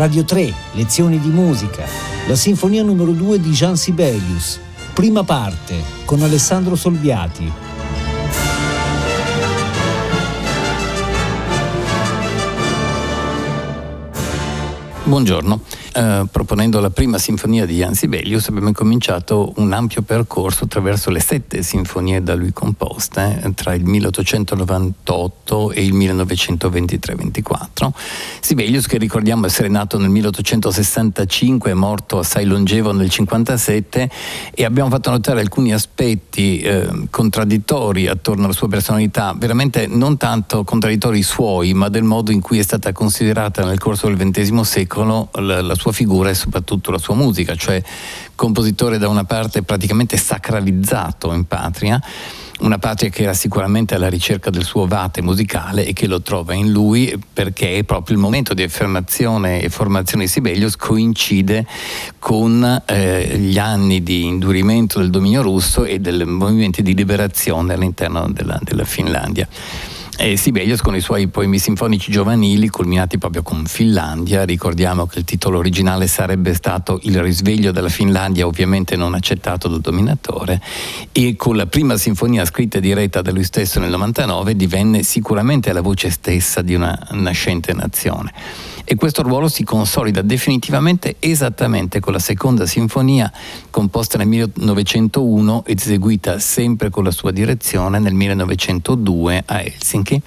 Radio 3, lezioni di musica, la sinfonia numero 2 di Jean Sibelius, prima parte, con Alessandro Solviati. Buongiorno. Eh, proponendo la prima sinfonia di Jan Sibelius abbiamo incominciato un ampio percorso attraverso le sette sinfonie da lui composte eh, tra il 1898 e il 1923-24. Sibelius che ricordiamo essere nato nel 1865 e morto assai longevo nel 1957 e abbiamo fatto notare alcuni aspetti eh, contraddittori attorno alla sua personalità, veramente non tanto contraddittori suoi ma del modo in cui è stata considerata nel corso del XX secolo la, la sua figura e soprattutto la sua musica, cioè compositore da una parte praticamente sacralizzato in patria, una patria che era sicuramente alla ricerca del suo vate musicale e che lo trova in lui perché proprio il momento di affermazione e formazione di Sibelius coincide con eh, gli anni di indurimento del dominio russo e dei movimenti di liberazione all'interno della, della Finlandia e Sibelius con i suoi poemi sinfonici giovanili culminati proprio con Finlandia. Ricordiamo che il titolo originale sarebbe stato Il risveglio della Finlandia, ovviamente non accettato dal dominatore, e con la prima sinfonia scritta e diretta da lui stesso nel 99 divenne sicuramente la voce stessa di una nascente nazione e questo ruolo si consolida definitivamente esattamente con la seconda sinfonia composta nel 1901 ed eseguita sempre con la sua direzione nel 1902 a Helsinki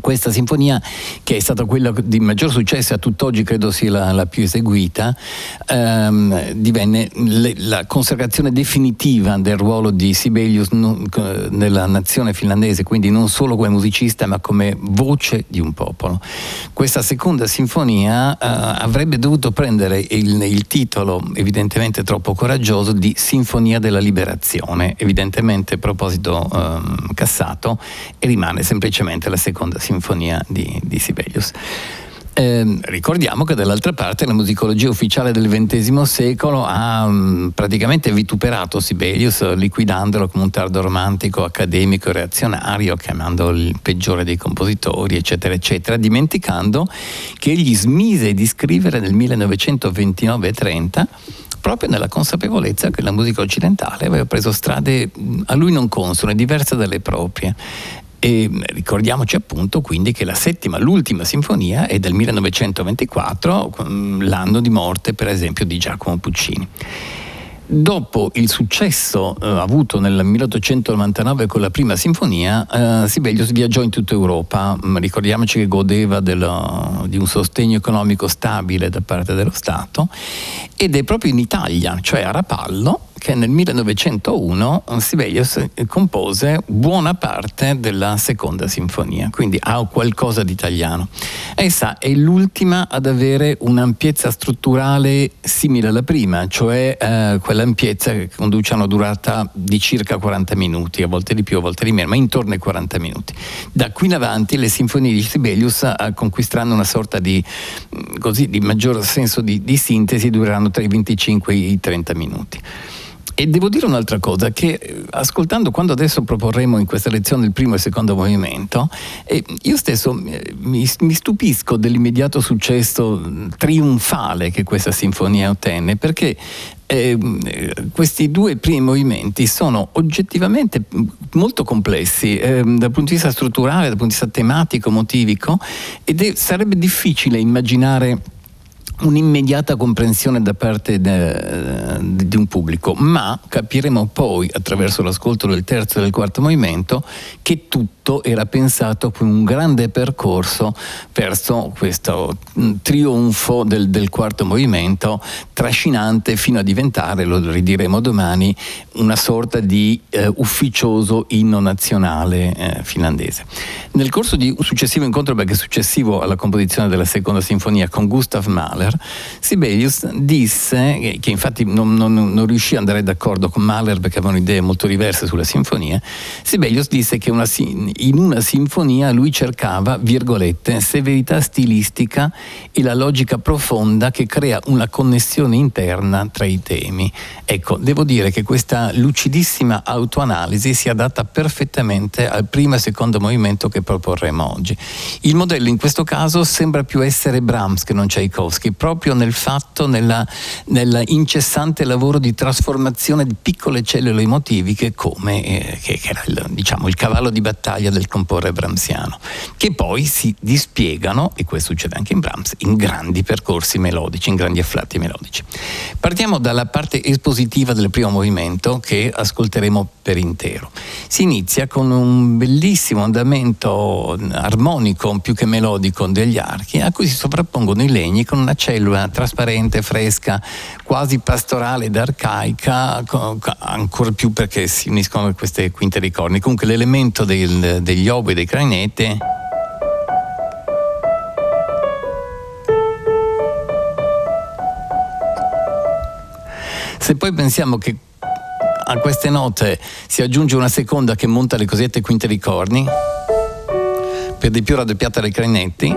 questa sinfonia, che è stata quella di maggior successo a tutt'oggi, credo sia la, la più eseguita, ehm, divenne le, la consacrazione definitiva del ruolo di Sibelius non, nella nazione finlandese, quindi non solo come musicista, ma come voce di un popolo. Questa seconda sinfonia eh, avrebbe dovuto prendere il, il, titolo, evidentemente troppo coraggioso, di Sinfonia della Liberazione, evidentemente proposito eh, cassato, e rimane semplicemente la seconda sinfonia di, di Sibelius. Eh, ricordiamo che dall'altra parte la musicologia ufficiale del XX secolo ha mh, mm, praticamente vituperato Sibelius liquidandolo come un tardo romantico, accademico reazionario, chiamandolo il peggiore dei compositori, eccetera, eccetera, dimenticando che egli smise di scrivere nel 1929-30 proprio nella consapevolezza che la musica occidentale aveva preso strade mm, a lui non consone, diverse dalle proprie e ricordiamoci appunto quindi che la settima, l'ultima sinfonia è del 1924, l'anno di morte per esempio di Giacomo Puccini. Dopo il successo eh, avuto nel 1899 con la prima sinfonia, eh, Sibelius viaggiò in tutta Europa. Mm, ricordiamoci che godeva dello, di un sostegno economico stabile da parte dello Stato ed è proprio in Italia, cioè a Rapallo, che nel 1901 Sibelius compose buona parte della seconda sinfonia, quindi ha qualcosa di italiano. Essa è l'ultima ad avere un'ampiezza strutturale simile alla prima, cioè eh, quell'ampiezza che conduce a una durata di circa 40 minuti, a volte di più, a volte di meno, ma intorno ai 40 minuti. Da qui in avanti le sinfonie di Sibelius eh, una sorta di, mm, così, di maggior senso di, di sintesi, dureranno tra i 25 e i 30 minuti. E devo dire un'altra cosa, che eh, ascoltando quando adesso proporremo in questa lezione il primo e il secondo movimento, eh, io stesso eh, mi, mi, stupisco dell'immediato successo trionfale che questa sinfonia ottenne, perché eh, questi due primi movimenti sono oggettivamente molto complessi eh, dal punto di vista strutturale, dal punto di vista tematico, motivico, ed è, sarebbe difficile immaginare un'immediata comprensione da parte de, di un pubblico, ma capiremo poi attraverso l'ascolto del terzo e del quarto movimento che tutto era pensato come un grande percorso verso questo mm, trionfo del, del quarto movimento, trascinante fino a diventare, lo ridiremo domani, una sorta di eh, ufficioso inno nazionale eh, finlandese. Nel corso di un successivo incontro, perché successivo alla composizione della seconda sinfonia con Gustav Mahler, Sibelius disse, che infatti non, non, non riuscì ad andare d'accordo con Mahler perché avevano idee molto diverse sulla sinfonia, Sibelius disse che una, in una sinfonia lui cercava, virgolette, severità stilistica e la logica profonda che crea una connessione interna tra i temi. Ecco, devo dire che questa lucidissima autoanalisi si adatta perfettamente al primo e secondo movimento che proporremo oggi. Il modello in questo caso sembra più essere Brahms che non Tchaikovsky, proprio nel fatto, nella, nella incessante lavoro di trasformazione di piccole cellule emotiviche come eh, che, che, era il, diciamo, il cavallo di battaglia del comporre brahmsiano, che poi si dispiegano, e questo succede anche in Brahms, in grandi percorsi melodici, in grandi afflatti melodici. Partiamo dalla parte espositiva del primo movimento che ascolteremo per intero. Si inizia con un bellissimo andamento armonico più che melodico degli archi a cui si sovrappongono i legni con una cellula trasparente, fresca, quasi pastorale ed arcaica, ancora più perché si uniscono queste quinte di corni. Comunque l'elemento del, degli oboi e dei clarinetti Se poi pensiamo che a queste note si aggiunge una seconda che monta le cosiddette quinte di corni, per di più raddoppiata dai clarinetti,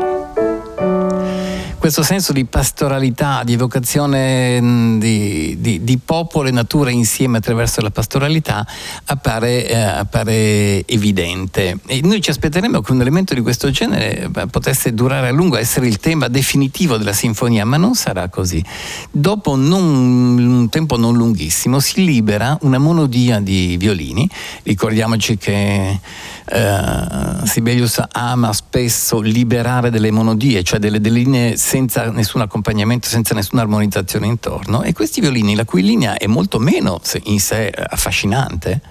questo senso di pastoralità, di evocazione mm, di, di, di popolo e natura insieme attraverso la pastoralità appare, eh, appare evidente. E noi ci aspetteremmo che un elemento di questo genere eh, potesse durare a lungo, essere il tema definitivo della sinfonia, ma non sarà così. Dopo non, un tempo non lunghissimo si libera una monodia di violini, ricordiamoci che eh, Sibelius ama spesso liberare delle monodie, cioè delle, delle linee senza nessun accompagnamento, senza nessuna armonizzazione intorno, e questi violini, la cui linea è molto meno in sé affascinante,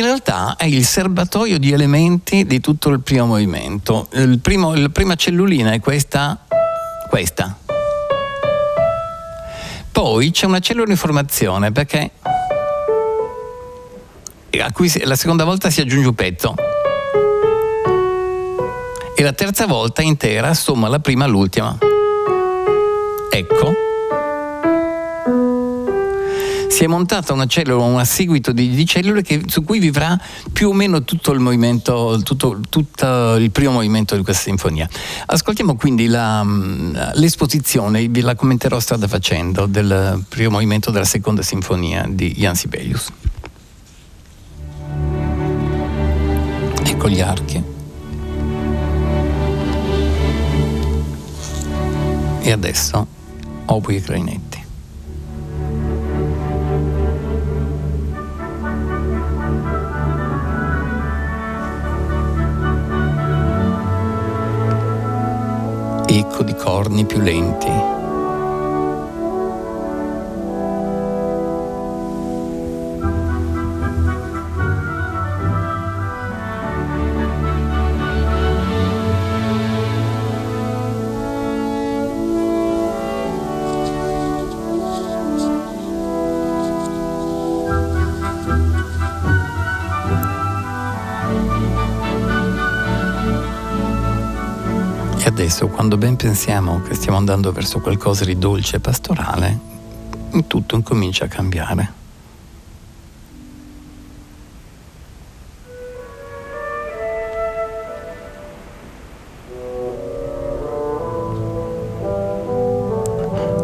realtà è il serbatoio di elementi di tutto il primo movimento. Il primo, la prima cellulina è questa, questa. Poi c'è una cellula in formazione perché a cui la seconda volta si aggiunge un pezzo e la terza volta intera somma la prima all'ultima. Ecco si è montata una cellula, un seguito di, di cellule che, su cui vivrà più o meno tutto il movimento, tutto, tutto il primo movimento di questa sinfonia. Ascoltiamo quindi la, mm, l'esposizione, vi la commenterò strada facendo, del primo movimento della seconda sinfonia di Jan Sibelius. Ecco gli archi. E adesso obui e clarinetti. Eco di corni più lenti. Quando ben pensiamo che stiamo andando verso qualcosa di dolce e pastorale, tutto incomincia a cambiare.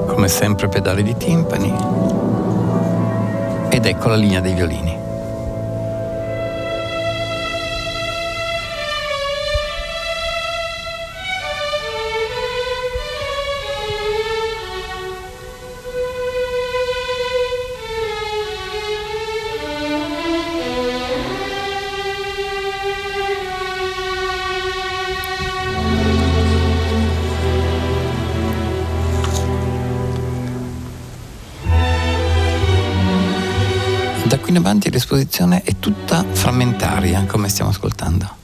Come sempre pedali di timpani ed ecco la linea dei violini. L'esposizione è tutta frammentaria, come stiamo ascoltando.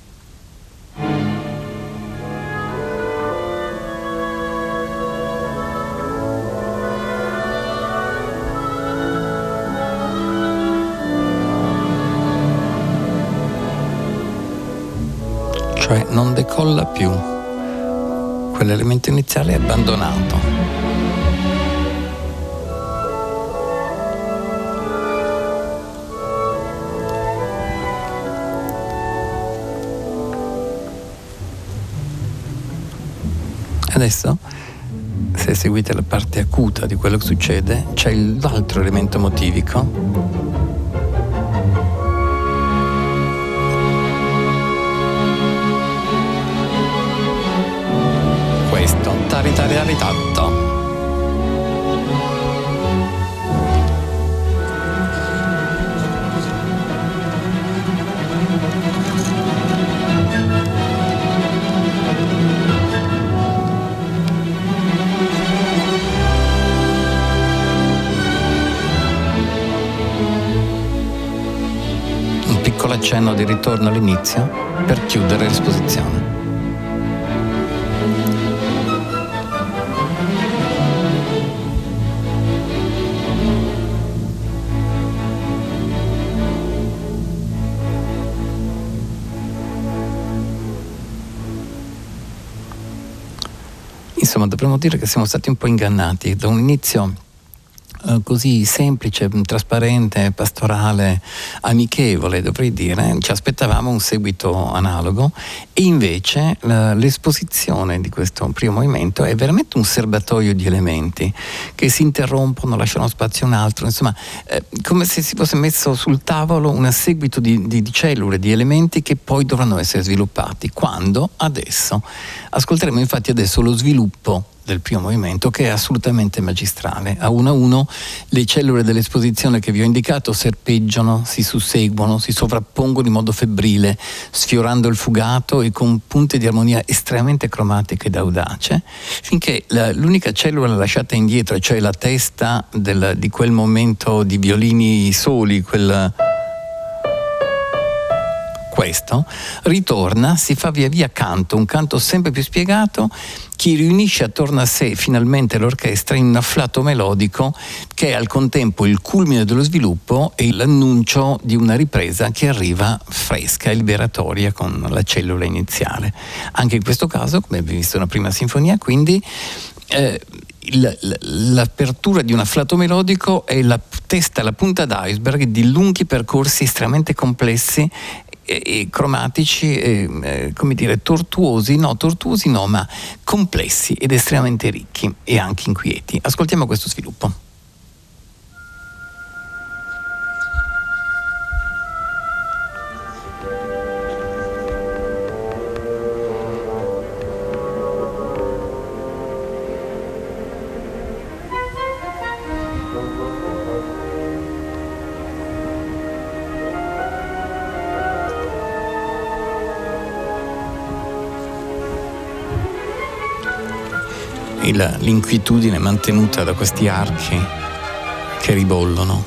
Cioè cioè non decolla più. Quell'elemento iniziale è abbandonato. Adesso, se seguite la parte acuta di quello che succede, c'è l'altro elemento motivico. Questo, tari accenno di ritorno all'inizio per chiudere l'esposizione. Insomma, dovremmo dire che siamo stati un po' ingannati da un inizio eh, così semplice, trasparente, pastorale, amichevole, dovrei dire, ci aspettavamo un seguito analogo e invece l'esposizione di questo primo movimento è veramente un serbatoio di elementi che si interrompono, lasciano spazio a un altro, insomma, eh, come se si fosse messo sul tavolo un seguito di, di, di cellule, di elementi che poi dovranno essere sviluppati. Quando? Adesso. Ascolteremo infatti adesso lo sviluppo del primo movimento che è assolutamente magistrale. A uno a uno le cellule dell'esposizione che vi ho indicato serpeggiano, si susseguono, si sovrappongono in modo febbrile, sfiorando il fugato e con punte di armonia estremamente cromatiche ed audace, finché la, l'unica cellula lasciata indietro, cioè la testa del, di quel momento di violini soli, quel questo, ritorna, si fa via via canto, un canto sempre più spiegato, che riunisce attorno a sé finalmente l'orchestra in un afflato melodico che è al contempo il culmine dello sviluppo e l'annuncio di una ripresa che arriva fresca e liberatoria con la cellula iniziale. Anche in questo caso, come abbiamo visto nella prima sinfonia, quindi eh, l'apertura di un afflato melodico è la testa, la punta d'iceberg di lunghi percorsi estremamente complessi e, cromatici, e, come dire, tortuosi, no, tortuosi no, ma complessi ed estremamente ricchi e anche inquieti. Ascoltiamo questo sviluppo. L'inquietudine mantenuta da questi archi che ribollono.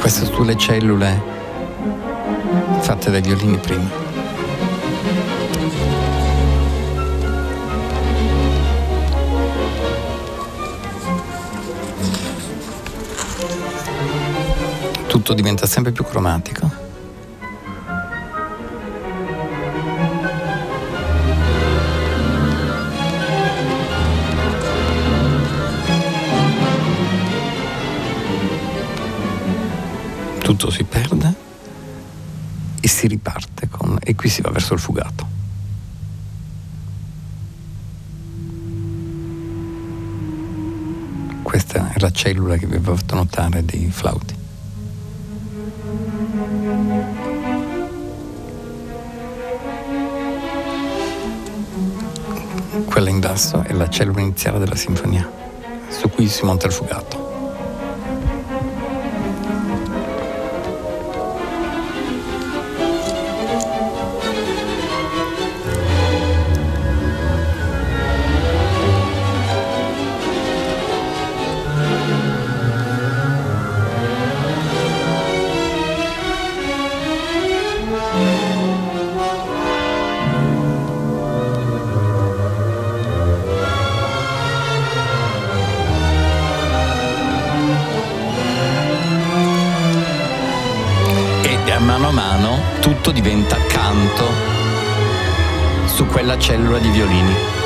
Queste sulle cellule fatte dai violini prima. Tutto diventa sempre più cromatico. Tutto si perde e si riparte con, e qui si va verso il fugato. Questa è la cellula che vi avevo fatto notare dei flauti. Quella in basso è la cellula iniziale della sinfonia, su cui si monta il fugato. Tutto diventa canto su quella cellula di violini.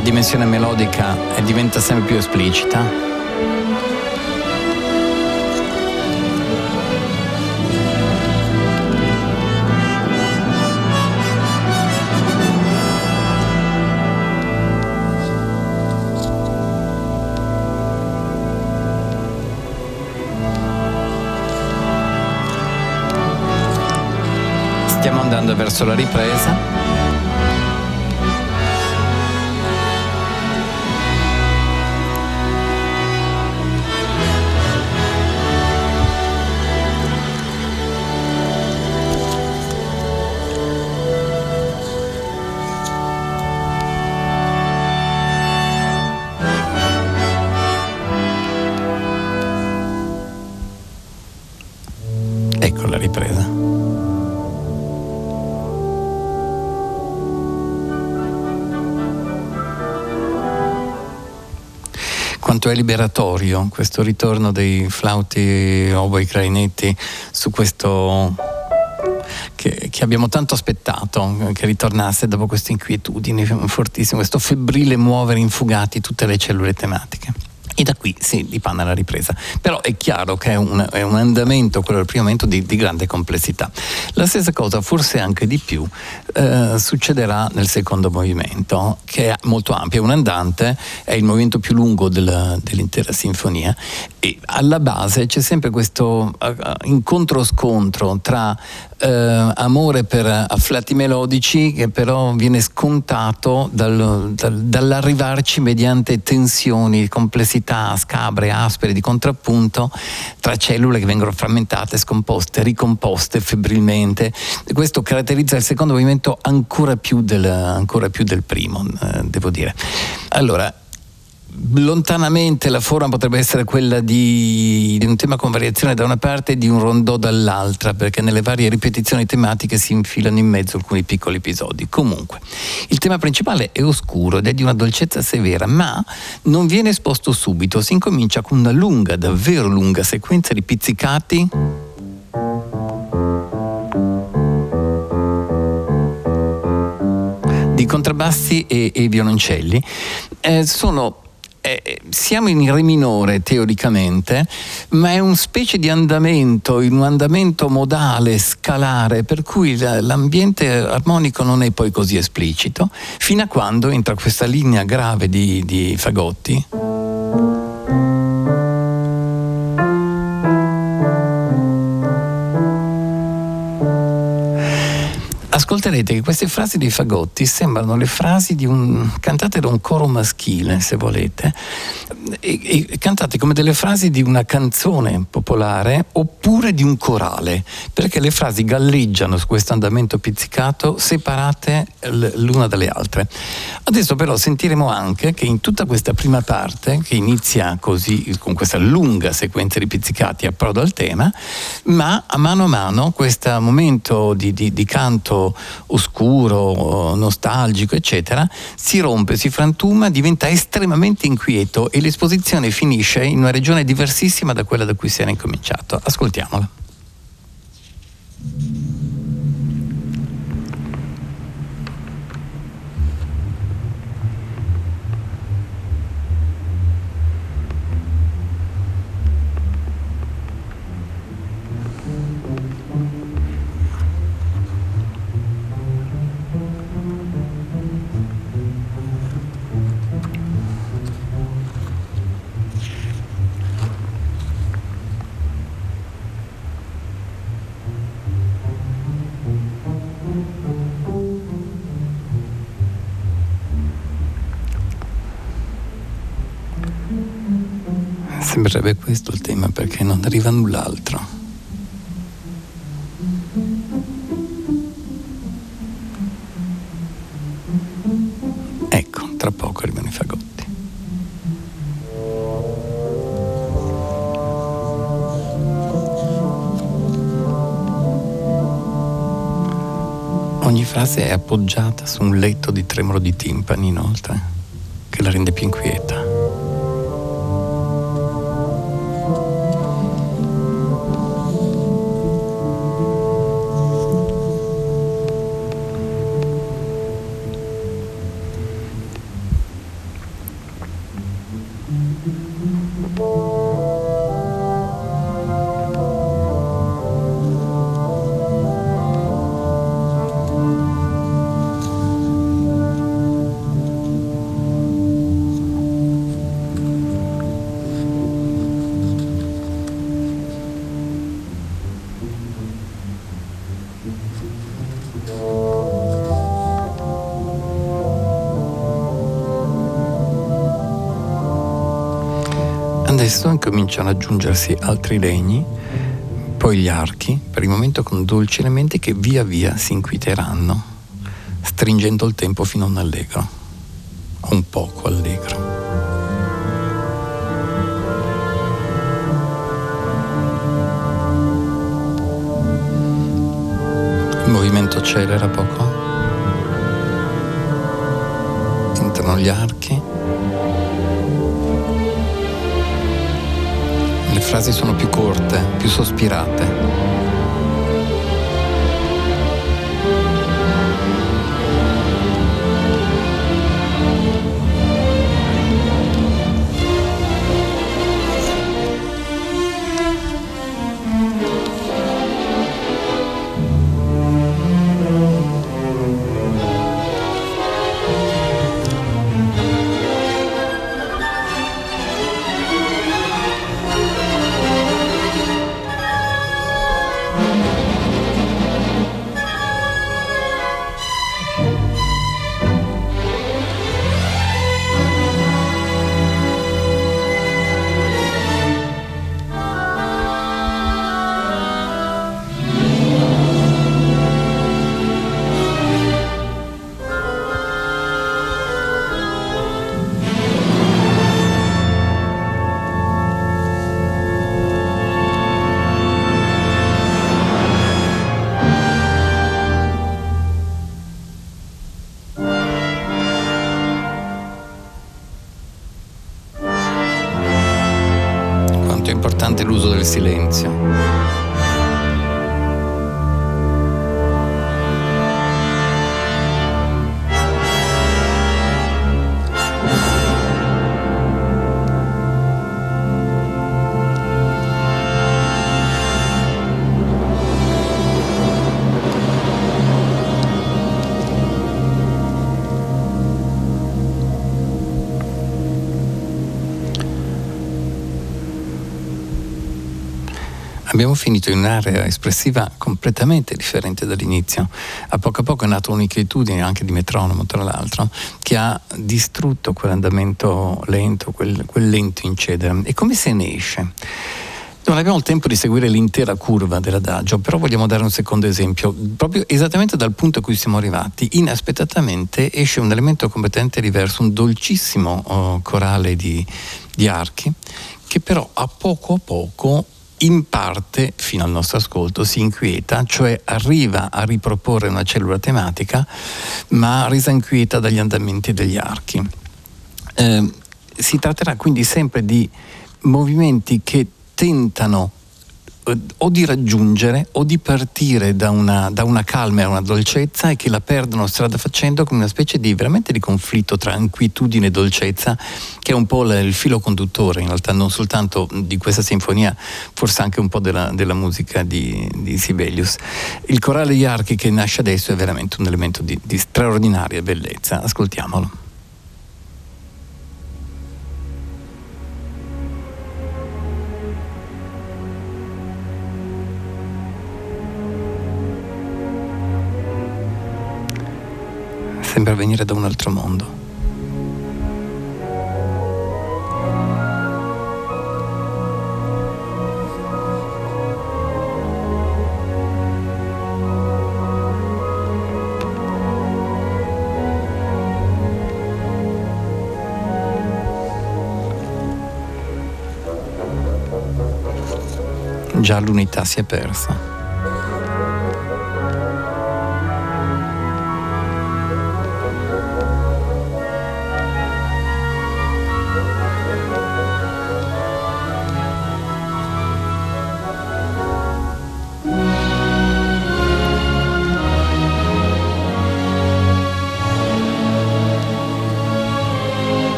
Dimensione melodica diventa sempre più esplicita. Stiamo andando verso la ripresa. Quanto è liberatorio questo ritorno dei flauti, oboi, clarinetti su questo che, che, abbiamo tanto aspettato che ritornasse dopo queste inquietudini fortissime, questo febbrile muovere infugati tutte le cellule tematiche. E da qui si dipana la ripresa. Però è chiaro che è un, è un andamento, quello del primo momento, di, di, grande complessità. La stessa cosa, forse anche di più, eh, succederà nel secondo movimento, che è molto ampio. È un andante, è il movimento più lungo del, dell'intera sinfonia e alla base c'è sempre questo uh, incontro-scontro tra uh, amore per afflati melodici che però viene scontato dal, dal, dall'arrivarci mediante tensioni, complessità, scabre, aspere di contrappunto tra cellule che vengono frammentate, scomposte, ricomposte febbrilmente. Questo caratterizza il secondo movimento ancora più del, ancora più del primo, uh, devo dire. Allora, lontanamente la forma potrebbe essere quella di, di, un tema con variazione da una parte e di un rondò dall'altra, perché nelle varie ripetizioni tematiche si infilano in mezzo alcuni piccoli episodi. Comunque, il tema principale è oscuro ed è di una dolcezza severa, ma non viene esposto subito, si incomincia con una lunga, davvero lunga sequenza di pizzicati. Di contrabbassi e, e violoncelli eh, sono eh, siamo in Re minore teoricamente, ma è un specie di andamento, un andamento modale, scalare, per cui l'ambiente armonico non è poi così esplicito, fino a quando entra questa linea grave di, di fagotti. Ascolterete che queste frasi dei fagotti sembrano le frasi di un cantate da un coro maschile, se volete, e, e cantate come delle frasi di una canzone popolare oppure di un corale, perché le frasi galleggiano su questo andamento pizzicato separate l'una dalle altre. Adesso però sentiremo anche che in tutta questa prima parte, che inizia così con questa lunga sequenza di pizzicati approdo al tema, ma a mano a mano questo momento di, di, di canto oscuro, nostalgico, eccetera, si rompe, si frantuma, diventa estremamente inquieto e l'esposizione finisce in una regione diversissima da quella da cui si era incominciato. Ascoltiamola. Sembrerebbe questo il tema perché non arriva null'altro. Ecco, tra poco arrivano i fagotti. Ogni frase è appoggiata su un letto di tremolo di timpani inoltre, che la rende più inquieta. Adesso incominciano ad aggiungersi altri legni, poi gli archi, per il momento con dolci elementi che via via si inquiteranno, stringendo il tempo fino a un allegro, un poco allegro. Il movimento accelera poco, entrano gli archi. Frasi sono più corte, più sospirate. Silenzio. Abbiamo finito in un'area espressiva completamente differente dall'inizio. A poco a poco è nata un'inquietudine anche di metronomo, tra l'altro, che ha distrutto quell'andamento lento, quel, quel lento incedere. E come se ne esce? Non abbiamo il tempo di seguire l'intera curva dell'adagio, però vogliamo dare un secondo esempio. Proprio esattamente dal punto a cui siamo arrivati, inaspettatamente esce un elemento completamente diverso, un dolcissimo oh, corale di, di archi, che però a poco a poco in parte, fino al nostro ascolto, si inquieta, cioè arriva a riproporre una cellula tematica, ma resa inquieta dagli andamenti degli archi. Eh, si tratterà quindi sempre di movimenti che tentano o di raggiungere o di partire da una, da una calma e una dolcezza e che la perdono strada facendo come una specie di veramente di conflitto tra inquietudine e dolcezza che è un po' il filo conduttore in realtà non soltanto di questa sinfonia forse anche un po' della, della musica di, di, Sibelius. Il corale di archi che nasce adesso è veramente un elemento di, di straordinaria bellezza. Ascoltiamolo sembra venire da un altro mondo. Già l'unità si è persa.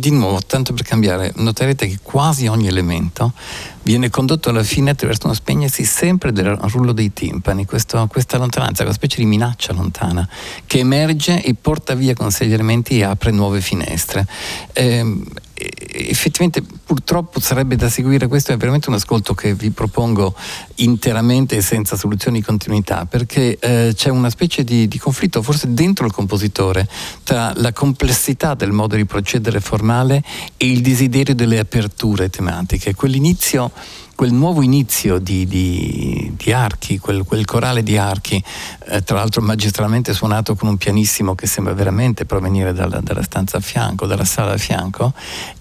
Di nuovo, tanto per cambiare, noterete che quasi ogni elemento viene condotto alla fine attraverso uno spegnersi sempre del rullo dei timpani, questo, questa lontananza, questa specie di minaccia lontana che emerge e porta via con sé gli elementi e apre nuove finestre. Eh, effettivamente purtroppo sarebbe da seguire, questo è veramente un ascolto che vi propongo interamente senza soluzioni di continuità, perché eh, c'è una specie di, di, conflitto forse dentro il compositore tra la complessità del modo di procedere formale e il desiderio delle aperture tematiche. Quell'inizio quel nuovo inizio di, di, di archi, quel, quel, corale di archi, eh, tra l'altro magistralmente suonato con un pianissimo che sembra veramente provenire dalla, dalla stanza a fianco, dalla sala a fianco,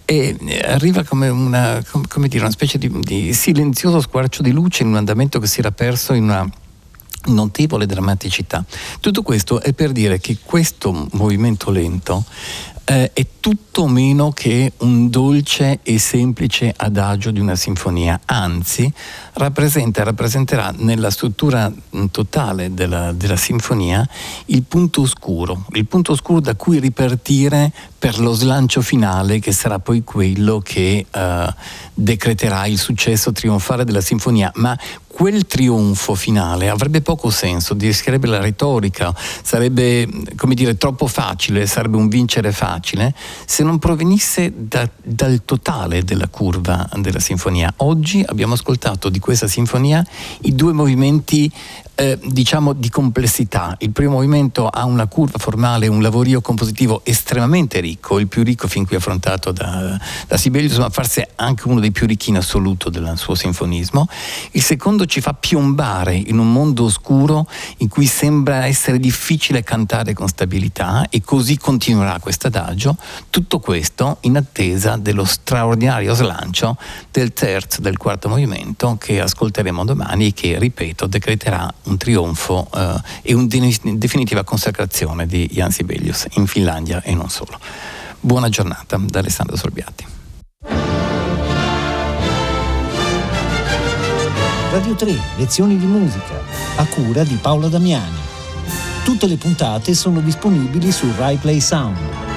e eh, arriva come una, come dire, una specie di, di silenzioso squarcio di luce in un andamento che si era perso in una notevole drammaticità. Tutto questo è per dire che questo movimento lento eh, è tutto meno che un dolce e semplice adagio di una sinfonia, anzi rappresenta, rappresenterà nella struttura mm, totale della, della sinfonia il punto oscuro, il punto oscuro da cui ripartire per lo slancio finale che sarà poi quello che eh, decreterà il successo trionfale della sinfonia, ma quel trionfo finale avrebbe poco senso, discherebbe la retorica, sarebbe come dire troppo facile, sarebbe un vincere facile se non provenisse da, dal totale della curva della sinfonia. Oggi abbiamo ascoltato di questa sinfonia i due movimenti eh, diciamo di complessità. Il primo movimento ha una curva formale, un lavorio compositivo estremamente ricco, il più ricco fin qui affrontato da, da Sibelius, ma forse anche uno dei più ricchi in assoluto del suo sinfonismo. Il secondo ci fa piombare in un mondo oscuro in cui sembra essere difficile cantare con stabilità e così continuerà questo adagio. Tutto questo in attesa dello straordinario slancio del terzo, del quarto movimento che ascolteremo domani e che, ripeto, decreterà un trionfo eh, e una definitiva consacrazione di Jan Sibelius in Finlandia e non solo. Buona giornata da Alessandro Sorbiati. Radio 3, lezioni di musica, a cura di Paola Damiani. Tutte le puntate sono disponibili su RaiPlay Sound.